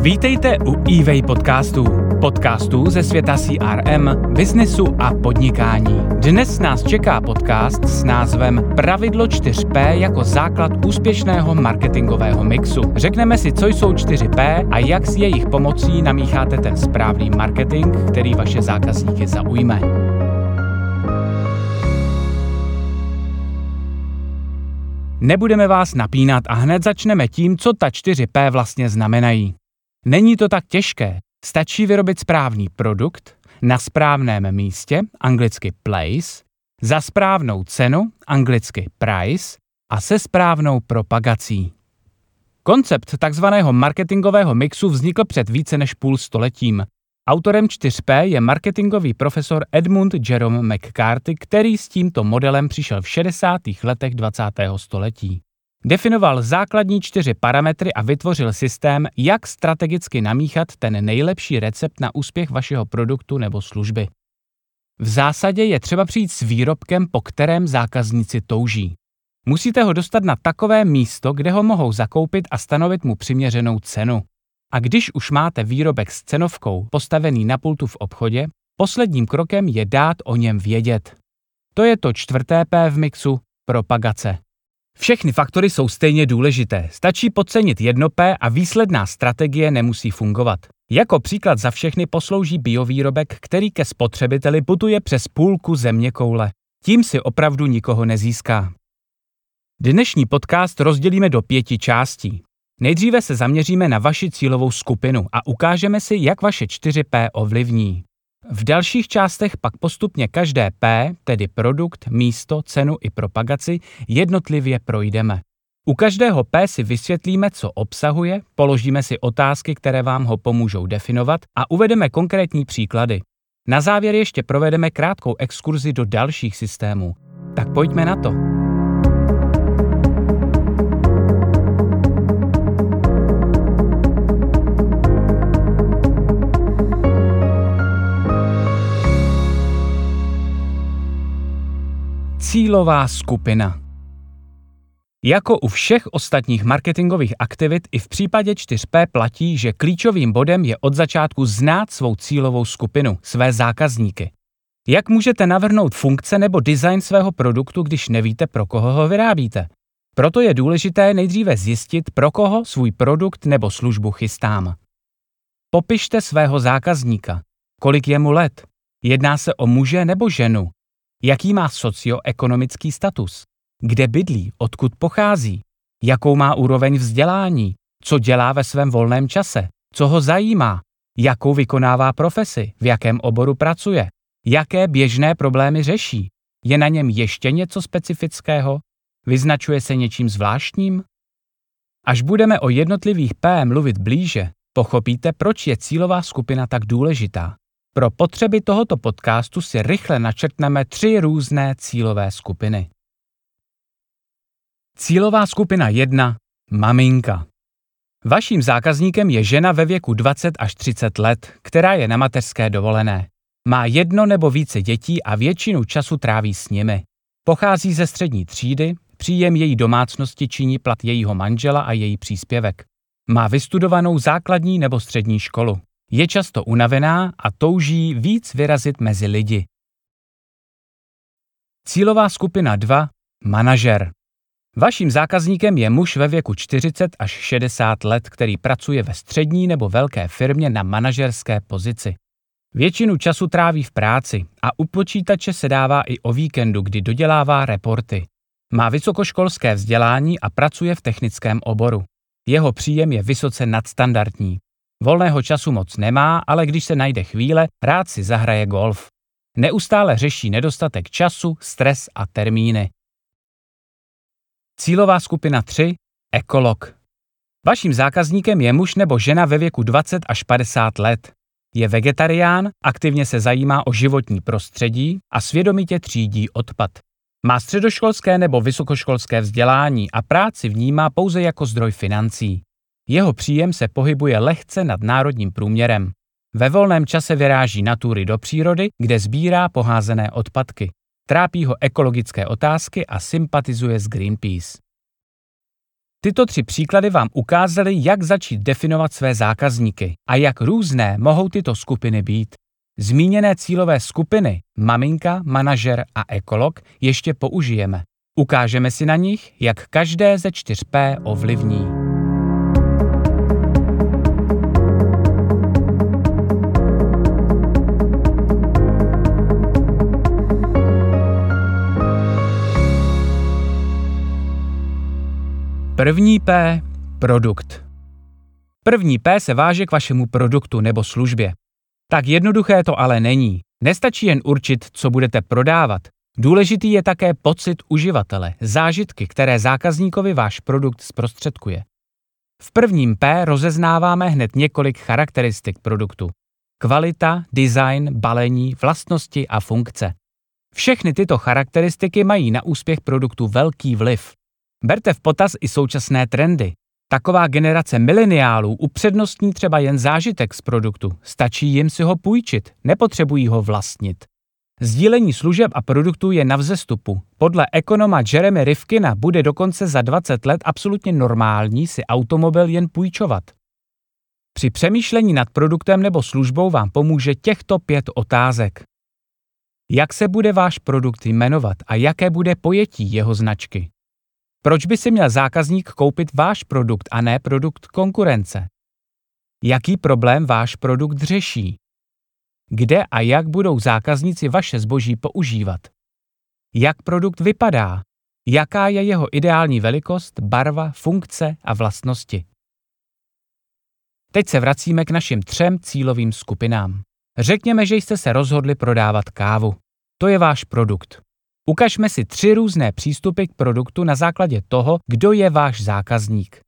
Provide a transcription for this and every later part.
Vítejte u eWay podcastu. Podcastu ze světa CRM, biznesu a podnikání. Dnes nás čeká podcast s názvem Pravidlo 4P jako základ úspěšného marketingového mixu. Řekneme si, co jsou 4P a jak s jejich pomocí namícháte ten správný marketing, který vaše zákazníky zaujme. Nebudeme vás napínat a hned začneme tím, co ta 4P vlastně znamenají. Není to tak těžké. Stačí vyrobit správný produkt na správném místě, anglicky place, za správnou cenu, anglicky price, a se správnou propagací. Koncept takzvaného marketingového mixu vznikl před více než půl stoletím. Autorem 4P je marketingový profesor Edmund Jerome McCarthy, který s tímto modelem přišel v 60. letech 20. století. Definoval základní čtyři parametry a vytvořil systém, jak strategicky namíchat ten nejlepší recept na úspěch vašeho produktu nebo služby. V zásadě je třeba přijít s výrobkem, po kterém zákazníci touží. Musíte ho dostat na takové místo, kde ho mohou zakoupit a stanovit mu přiměřenou cenu. A když už máte výrobek s cenovkou postavený na pultu v obchodě, posledním krokem je dát o něm vědět. To je to čtvrté P v mixu propagace. Všechny faktory jsou stejně důležité. Stačí podcenit jedno P a výsledná strategie nemusí fungovat. Jako příklad za všechny poslouží biovýrobek, který ke spotřebiteli putuje přes půlku země koule. Tím si opravdu nikoho nezíská. Dnešní podcast rozdělíme do pěti částí. Nejdříve se zaměříme na vaši cílovou skupinu a ukážeme si, jak vaše 4P ovlivní. V dalších částech pak postupně každé P, tedy produkt, místo, cenu i propagaci, jednotlivě projdeme. U každého P si vysvětlíme, co obsahuje, položíme si otázky, které vám ho pomůžou definovat a uvedeme konkrétní příklady. Na závěr ještě provedeme krátkou exkurzi do dalších systémů. Tak pojďme na to. Cílová skupina. Jako u všech ostatních marketingových aktivit i v případě 4P platí, že klíčovým bodem je od začátku znát svou cílovou skupinu, své zákazníky. Jak můžete navrhnout funkce nebo design svého produktu, když nevíte, pro koho ho vyrábíte? Proto je důležité nejdříve zjistit, pro koho svůj produkt nebo službu chystám. Popište svého zákazníka. Kolik je mu let? Jedná se o muže nebo ženu? Jaký má socioekonomický status? Kde bydlí? Odkud pochází? Jakou má úroveň vzdělání? Co dělá ve svém volném čase? Co ho zajímá? Jakou vykonává profesi? V jakém oboru pracuje? Jaké běžné problémy řeší? Je na něm ještě něco specifického? Vyznačuje se něčím zvláštním? Až budeme o jednotlivých P mluvit blíže, pochopíte, proč je cílová skupina tak důležitá. Pro potřeby tohoto podcastu si rychle načrtneme tři různé cílové skupiny. Cílová skupina 1. Maminka. Vaším zákazníkem je žena ve věku 20 až 30 let, která je na mateřské dovolené. Má jedno nebo více dětí a většinu času tráví s nimi. Pochází ze střední třídy, příjem její domácnosti činí plat jejího manžela a její příspěvek. Má vystudovanou základní nebo střední školu. Je často unavená a touží víc vyrazit mezi lidi. Cílová skupina 2. Manažer. Vaším zákazníkem je muž ve věku 40 až 60 let, který pracuje ve střední nebo velké firmě na manažerské pozici. Většinu času tráví v práci a u počítače se dává i o víkendu, kdy dodělává reporty. Má vysokoškolské vzdělání a pracuje v technickém oboru. Jeho příjem je vysoce nadstandardní. Volného času moc nemá, ale když se najde chvíle, rád si zahraje golf. Neustále řeší nedostatek času, stres a termíny. Cílová skupina 3. Ekolog. Vaším zákazníkem je muž nebo žena ve věku 20 až 50 let. Je vegetarián, aktivně se zajímá o životní prostředí a svědomitě třídí odpad. Má středoškolské nebo vysokoškolské vzdělání a práci vnímá pouze jako zdroj financí. Jeho příjem se pohybuje lehce nad národním průměrem. Ve volném čase vyráží na tury do přírody, kde sbírá poházené odpadky. Trápí ho ekologické otázky a sympatizuje s Greenpeace. Tyto tři příklady vám ukázaly, jak začít definovat své zákazníky a jak různé mohou tyto skupiny být. Zmíněné cílové skupiny maminka, manažer a ekolog ještě použijeme. Ukážeme si na nich, jak každé ze 4P ovlivní. První P. Produkt. První P se váže k vašemu produktu nebo službě. Tak jednoduché to ale není. Nestačí jen určit, co budete prodávat. Důležitý je také pocit uživatele, zážitky, které zákazníkovi váš produkt zprostředkuje. V prvním P rozeznáváme hned několik charakteristik produktu. Kvalita, design, balení, vlastnosti a funkce. Všechny tyto charakteristiky mají na úspěch produktu velký vliv. Berte v potaz i současné trendy. Taková generace mileniálů upřednostní třeba jen zážitek z produktu. Stačí jim si ho půjčit, nepotřebují ho vlastnit. Sdílení služeb a produktů je na vzestupu. Podle ekonoma Jeremy Rifkina bude dokonce za 20 let absolutně normální si automobil jen půjčovat. Při přemýšlení nad produktem nebo službou vám pomůže těchto pět otázek. Jak se bude váš produkt jmenovat a jaké bude pojetí jeho značky? Proč by si měl zákazník koupit váš produkt a ne produkt konkurence? Jaký problém váš produkt řeší? Kde a jak budou zákazníci vaše zboží používat? Jak produkt vypadá? Jaká je jeho ideální velikost, barva, funkce a vlastnosti? Teď se vracíme k našim třem cílovým skupinám. Řekněme, že jste se rozhodli prodávat kávu. To je váš produkt. Ukažme si tři různé přístupy k produktu na základě toho, kdo je váš zákazník.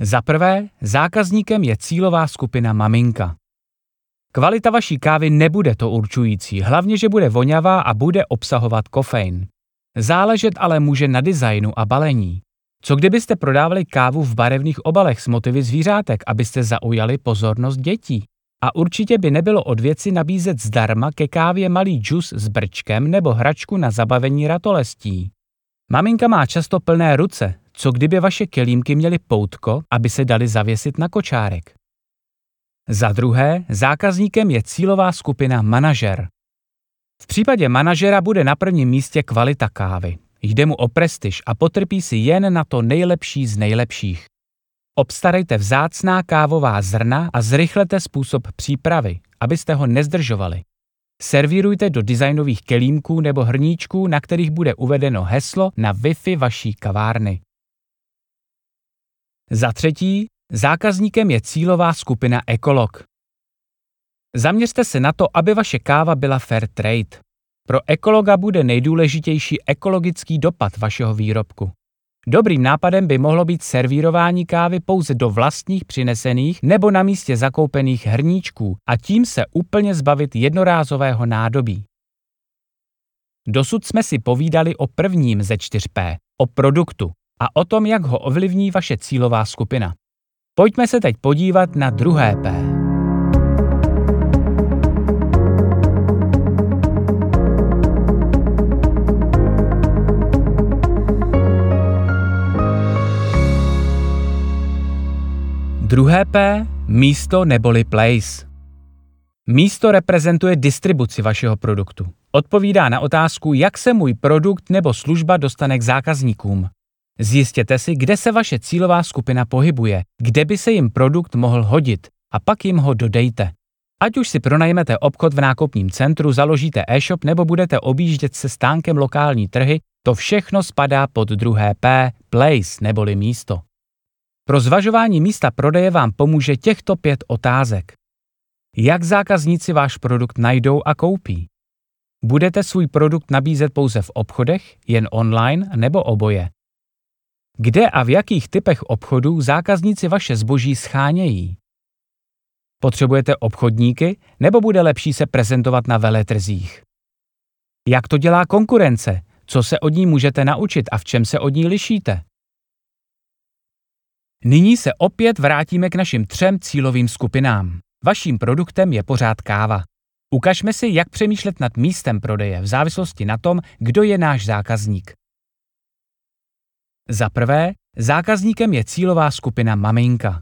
Za prvé, zákazníkem je cílová skupina maminka. Kvalita vaší kávy nebude to určující, hlavně, že bude vonavá a bude obsahovat kofein. Záležet ale může na designu a balení. Co kdybyste prodávali kávu v barevných obalech s motivy zvířátek, abyste zaujali pozornost dětí? A určitě by nebylo od věci nabízet zdarma ke kávě malý džus s brčkem nebo hračku na zabavení ratolestí. Maminka má často plné ruce, co kdyby vaše kelímky měly poutko, aby se dali zavěsit na kočárek. Za druhé, zákazníkem je cílová skupina manažer. V případě manažera bude na prvním místě kvalita kávy. Jde mu o prestiž a potrpí si jen na to nejlepší z nejlepších. Obstarejte vzácná kávová zrna a zrychlete způsob přípravy, abyste ho nezdržovali. Servírujte do designových kelímků nebo hrníčků, na kterých bude uvedeno heslo na Wi-Fi vaší kavárny. Za třetí, zákazníkem je cílová skupina ekolog. Zaměřte se na to, aby vaše káva byla fair trade. Pro ekologa bude nejdůležitější ekologický dopad vašeho výrobku. Dobrým nápadem by mohlo být servírování kávy pouze do vlastních přinesených nebo na místě zakoupených hrníčků a tím se úplně zbavit jednorázového nádobí. Dosud jsme si povídali o prvním ze 4P, o produktu a o tom, jak ho ovlivní vaše cílová skupina. Pojďme se teď podívat na druhé P. Druhé P – místo neboli place. Místo reprezentuje distribuci vašeho produktu. Odpovídá na otázku, jak se můj produkt nebo služba dostane k zákazníkům. Zjistěte si, kde se vaše cílová skupina pohybuje, kde by se jim produkt mohl hodit a pak jim ho dodejte. Ať už si pronajmete obchod v nákupním centru, založíte e-shop nebo budete objíždět se stánkem lokální trhy, to všechno spadá pod druhé P, place neboli místo. Pro zvažování místa prodeje vám pomůže těchto pět otázek. Jak zákazníci váš produkt najdou a koupí? Budete svůj produkt nabízet pouze v obchodech, jen online nebo oboje? Kde a v jakých typech obchodů zákazníci vaše zboží schánějí? Potřebujete obchodníky nebo bude lepší se prezentovat na veletrzích? Jak to dělá konkurence? Co se od ní můžete naučit a v čem se od ní lišíte? Nyní se opět vrátíme k našim třem cílovým skupinám. Vaším produktem je pořád káva. Ukažme si, jak přemýšlet nad místem prodeje v závislosti na tom, kdo je náš zákazník. Za prvé, zákazníkem je cílová skupina maminka.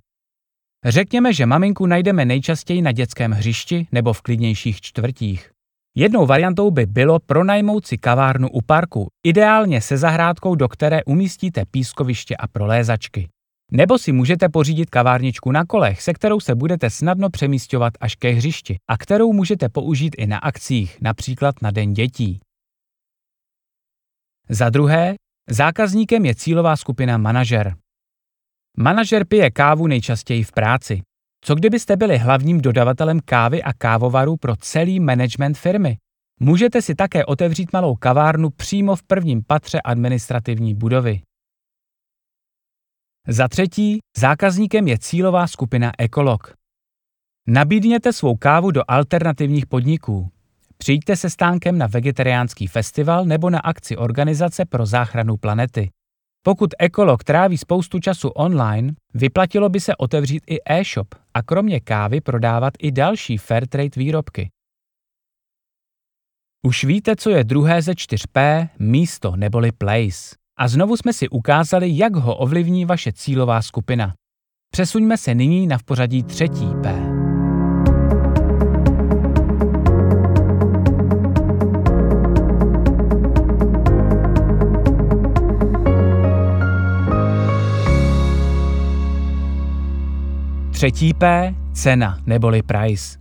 Řekněme, že maminku najdeme nejčastěji na dětském hřišti nebo v klidnějších čtvrtích. Jednou variantou by bylo pronajmout si kavárnu u parku, ideálně se zahrádkou, do které umístíte pískoviště a prolézačky. Nebo si můžete pořídit kavárničku na kolech, se kterou se budete snadno přemístěvat až ke hřišti a kterou můžete použít i na akcích, například na Den dětí. Za druhé, zákazníkem je cílová skupina manažer. Manažer pije kávu nejčastěji v práci. Co kdybyste byli hlavním dodavatelem kávy a kávovarů pro celý management firmy? Můžete si také otevřít malou kavárnu přímo v prvním patře administrativní budovy. Za třetí, zákazníkem je cílová skupina ekolog. Nabídněte svou kávu do alternativních podniků. Přijďte se stánkem na vegetariánský festival nebo na akci Organizace pro záchranu planety. Pokud ekolog tráví spoustu času online, vyplatilo by se otevřít i e-shop a kromě kávy prodávat i další Fairtrade výrobky. Už víte, co je druhé ze 4P, místo neboli place. A znovu jsme si ukázali, jak ho ovlivní vaše cílová skupina. Přesuňme se nyní na v pořadí třetí P. Třetí P – cena neboli price.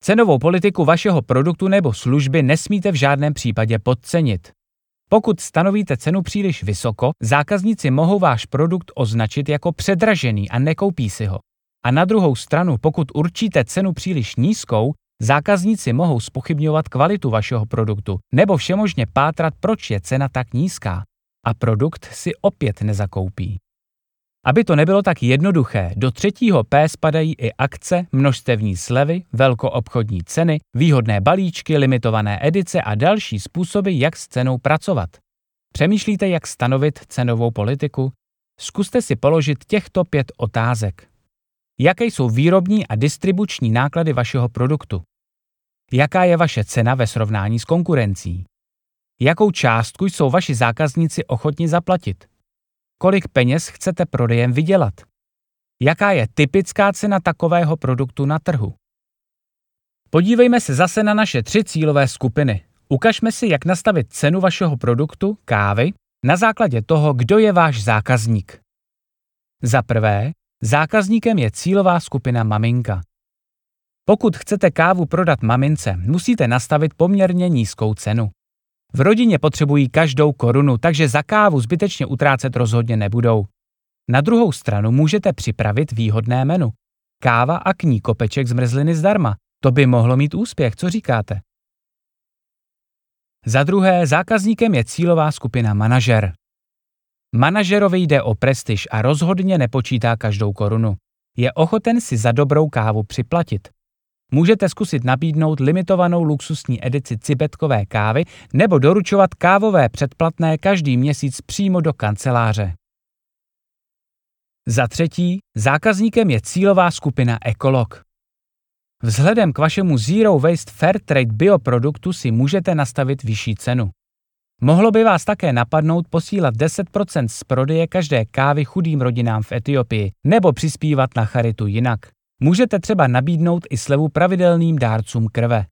Cenovou politiku vašeho produktu nebo služby nesmíte v žádném případě podcenit. Pokud stanovíte cenu příliš vysoko, zákazníci mohou váš produkt označit jako předražený a nekoupí si ho. A na druhou stranu, pokud určíte cenu příliš nízkou, zákazníci mohou spochybňovat kvalitu vašeho produktu nebo všemožně pátrat, proč je cena tak nízká. A produkt si opět nezakoupí. Aby to nebylo tak jednoduché, do třetího P spadají i akce, množstevní slevy, velkoobchodní ceny, výhodné balíčky, limitované edice a další způsoby, jak s cenou pracovat. Přemýšlíte, jak stanovit cenovou politiku? Zkuste si položit těchto pět otázek. Jaké jsou výrobní a distribuční náklady vašeho produktu? Jaká je vaše cena ve srovnání s konkurencí? Jakou částku jsou vaši zákazníci ochotni zaplatit? Kolik peněz chcete prodejem vydělat. Jaká je typická cena takového produktu na trhu? Podívejme se zase na naše tři cílové skupiny. Ukažme si, jak nastavit cenu vašeho produktu, kávy, na základě toho, kdo je váš zákazník. Za prvé, zákazníkem je cílová skupina maminka. Pokud chcete kávu prodat mamince, musíte nastavit poměrně nízkou cenu. V rodině potřebují každou korunu, takže za kávu zbytečně utrácet rozhodně nebudou. Na druhou stranu můžete připravit výhodné menu. Káva a k ní kopeček zmrzliny zdarma. To by mohlo mít úspěch, co říkáte? Za druhé, zákazníkem je cílová skupina manažer. Manažerovi jde o prestiž a rozhodně nepočítá každou korunu. Je ochoten si za dobrou kávu připlatit. Můžete zkusit nabídnout limitovanou luxusní edici cibetkové kávy nebo doručovat kávové předplatné každý měsíc přímo do kanceláře. Za třetí, zákazníkem je cílová skupina ekolog. Vzhledem k vašemu Zero Waste Fair Trade bioproduktu si můžete nastavit vyšší cenu. Mohlo by vás také napadnout posílat 10% z prodeje každé kávy chudým rodinám v Etiopii nebo přispívat na charitu jinak. Můžete třeba nabídnout i slevu pravidelným dárcům krve.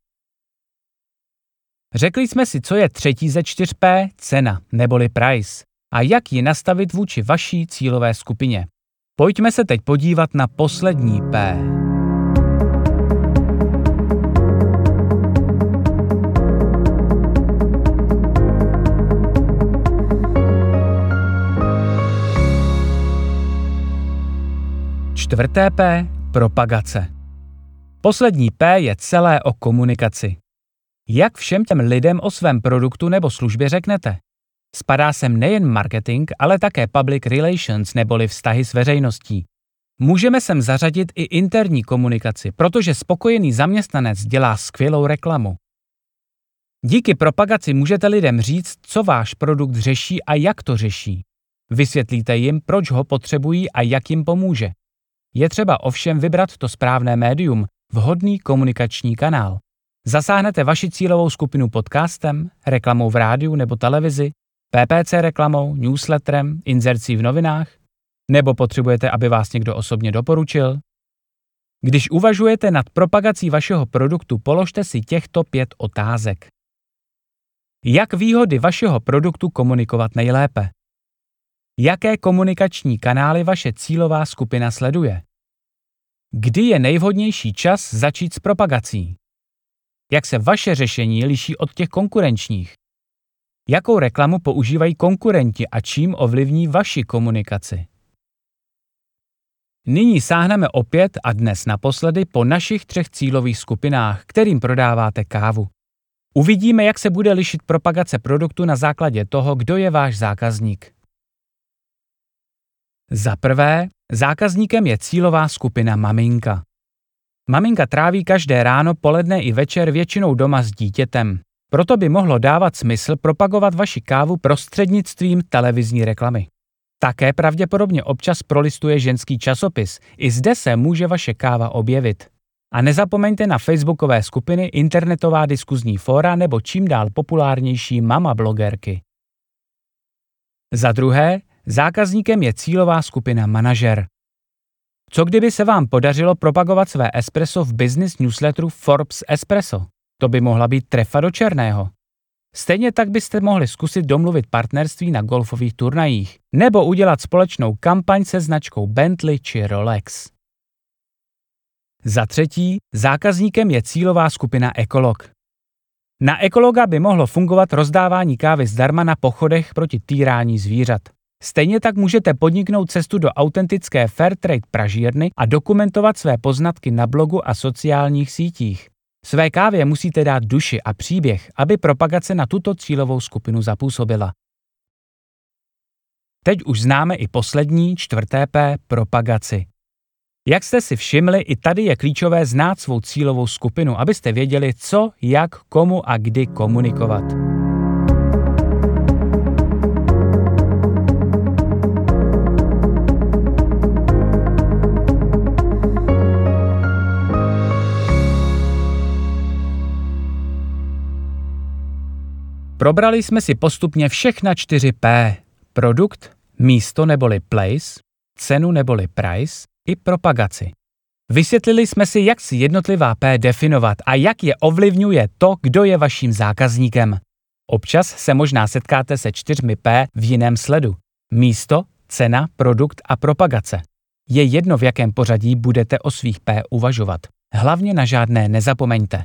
Řekli jsme si, co je třetí ze 4P, cena neboli price, a jak ji nastavit vůči vaší cílové skupině. Pojďme se teď podívat na poslední P. Čtvrté P Propagace. Poslední P je celé o komunikaci. Jak všem těm lidem o svém produktu nebo službě řeknete? Spadá sem nejen marketing, ale také public relations neboli vztahy s veřejností. Můžeme sem zařadit i interní komunikaci, protože spokojený zaměstnanec dělá skvělou reklamu. Díky propagaci můžete lidem říct, co váš produkt řeší a jak to řeší. Vysvětlíte jim, proč ho potřebují a jak jim pomůže. Je třeba ovšem vybrat to správné médium, vhodný komunikační kanál. Zasáhnete vaši cílovou skupinu podcastem, reklamou v rádiu nebo televizi, PPC reklamou, newsletterem, inzercí v novinách? Nebo potřebujete, aby vás někdo osobně doporučil? Když uvažujete nad propagací vašeho produktu, položte si těchto pět otázek. Jak výhody vašeho produktu komunikovat nejlépe? Jaké komunikační kanály vaše cílová skupina sleduje? Kdy je nejvhodnější čas začít s propagací? Jak se vaše řešení liší od těch konkurenčních? Jakou reklamu používají konkurenti a čím ovlivní vaši komunikaci? Nyní sáhneme opět a dnes naposledy po našich třech cílových skupinách, kterým prodáváte kávu. Uvidíme, jak se bude lišit propagace produktu na základě toho, kdo je váš zákazník. Za prvé, zákazníkem je cílová skupina maminka. Maminka tráví každé ráno, poledne i večer většinou doma s dítětem. Proto by mohlo dávat smysl propagovat vaši kávu prostřednictvím televizní reklamy. Také pravděpodobně občas prolistuje ženský časopis. I zde se může vaše káva objevit. A nezapomeňte na facebookové skupiny, internetová diskuzní fóra nebo čím dál populárnější mama blogerky. Za druhé, zákazníkem je cílová skupina manažer. Co kdyby se vám podařilo propagovat své espresso v business newsletteru Forbes Espresso? To by mohla být trefa do černého. Stejně tak byste mohli zkusit domluvit partnerství na golfových turnajích nebo udělat společnou kampaň se značkou Bentley či Rolex. Za třetí, zákazníkem je cílová skupina ekolog. Na ekologa by mohlo fungovat rozdávání kávy zdarma na pochodech proti týrání zvířat. Stejně tak můžete podniknout cestu do autentické Fairtrade pražírny a dokumentovat své poznatky na blogu a sociálních sítích. Své kávě musíte dát duši a příběh, aby propagace na tuto cílovou skupinu zapůsobila. Teď už známe i poslední, čtvrté P, propagaci. Jak jste si všimli, i tady je klíčové znát svou cílovou skupinu, abyste věděli, co, jak, komu a kdy komunikovat. Probrali jsme si postupně všechna 4 P. Produkt, místo neboli place, cenu neboli price i propagaci. Vysvětlili jsme si, jak si jednotlivá P definovat a jak je ovlivňuje to, kdo je vaším zákazníkem. Občas se možná setkáte se čtyřmi P v jiném sledu. Místo, cena, produkt a propagace. Je jedno, v jakém pořadí budete o svých P uvažovat. Hlavně na žádné nezapomeňte.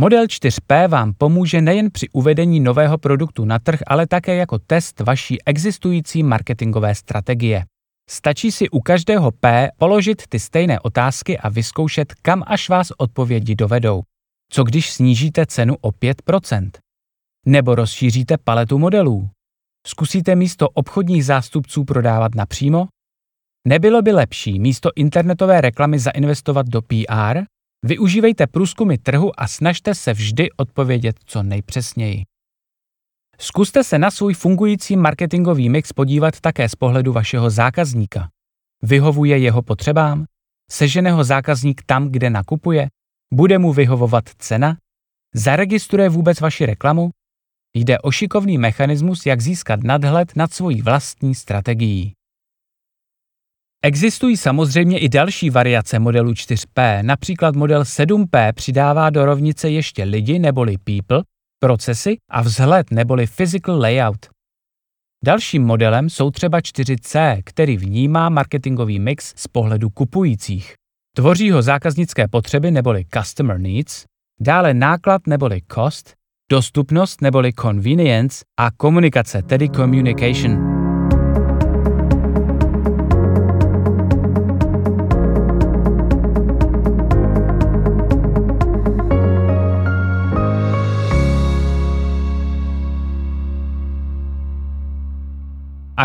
Model 4P vám pomůže nejen při uvedení nového produktu na trh, ale také jako test vaší existující marketingové strategie. Stačí si u každého P položit ty stejné otázky a vyzkoušet, kam až vás odpovědi dovedou. Co když snížíte cenu o 5%? Nebo rozšíříte paletu modelů? Zkusíte místo obchodních zástupců prodávat napřímo? Nebylo by lepší místo internetové reklamy zainvestovat do PR? Využívejte průzkumy trhu a snažte se vždy odpovědět co nejpřesněji. Zkuste se na svůj fungující marketingový mix podívat také z pohledu vašeho zákazníka. Vyhovuje jeho potřebám? Sežene ho zákazník tam, kde nakupuje? Bude mu vyhovovat cena? Zaregistruje vůbec vaši reklamu? Jde o šikovný mechanismus, jak získat nadhled nad svojí vlastní strategií. Existují samozřejmě i další variace modelu 4P, například model 7P přidává do rovnice ještě lidi neboli people, procesy a vzhled neboli physical layout. Dalším modelem jsou třeba 4C, který vnímá marketingový mix z pohledu kupujících. Tvoří ho zákaznické potřeby neboli customer needs, dále náklad neboli cost, dostupnost neboli convenience a komunikace tedy communication.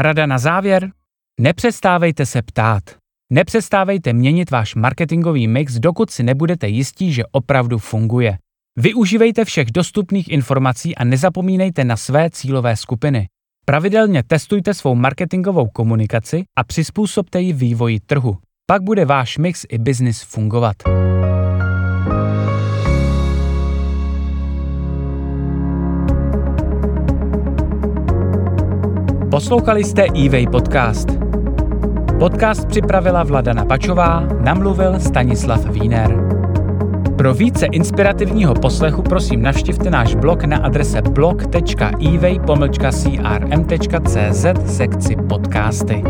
Rada na závěr? Nepřestávejte se ptát. Nepřestávejte měnit váš marketingový mix, dokud si nebudete jistí, že opravdu funguje. Využívejte všech dostupných informací a nezapomínejte na své cílové skupiny. Pravidelně testujte svou marketingovou komunikaci a přizpůsobte ji vývoji trhu. Pak bude váš mix i business fungovat. Poslouchali jste e podcast. Podcast připravila Vladana Pačová, namluvil Stanislav Víner. Pro více inspirativního poslechu prosím navštivte náš blog na adrese blog.evej-crm.cz sekci podcasty.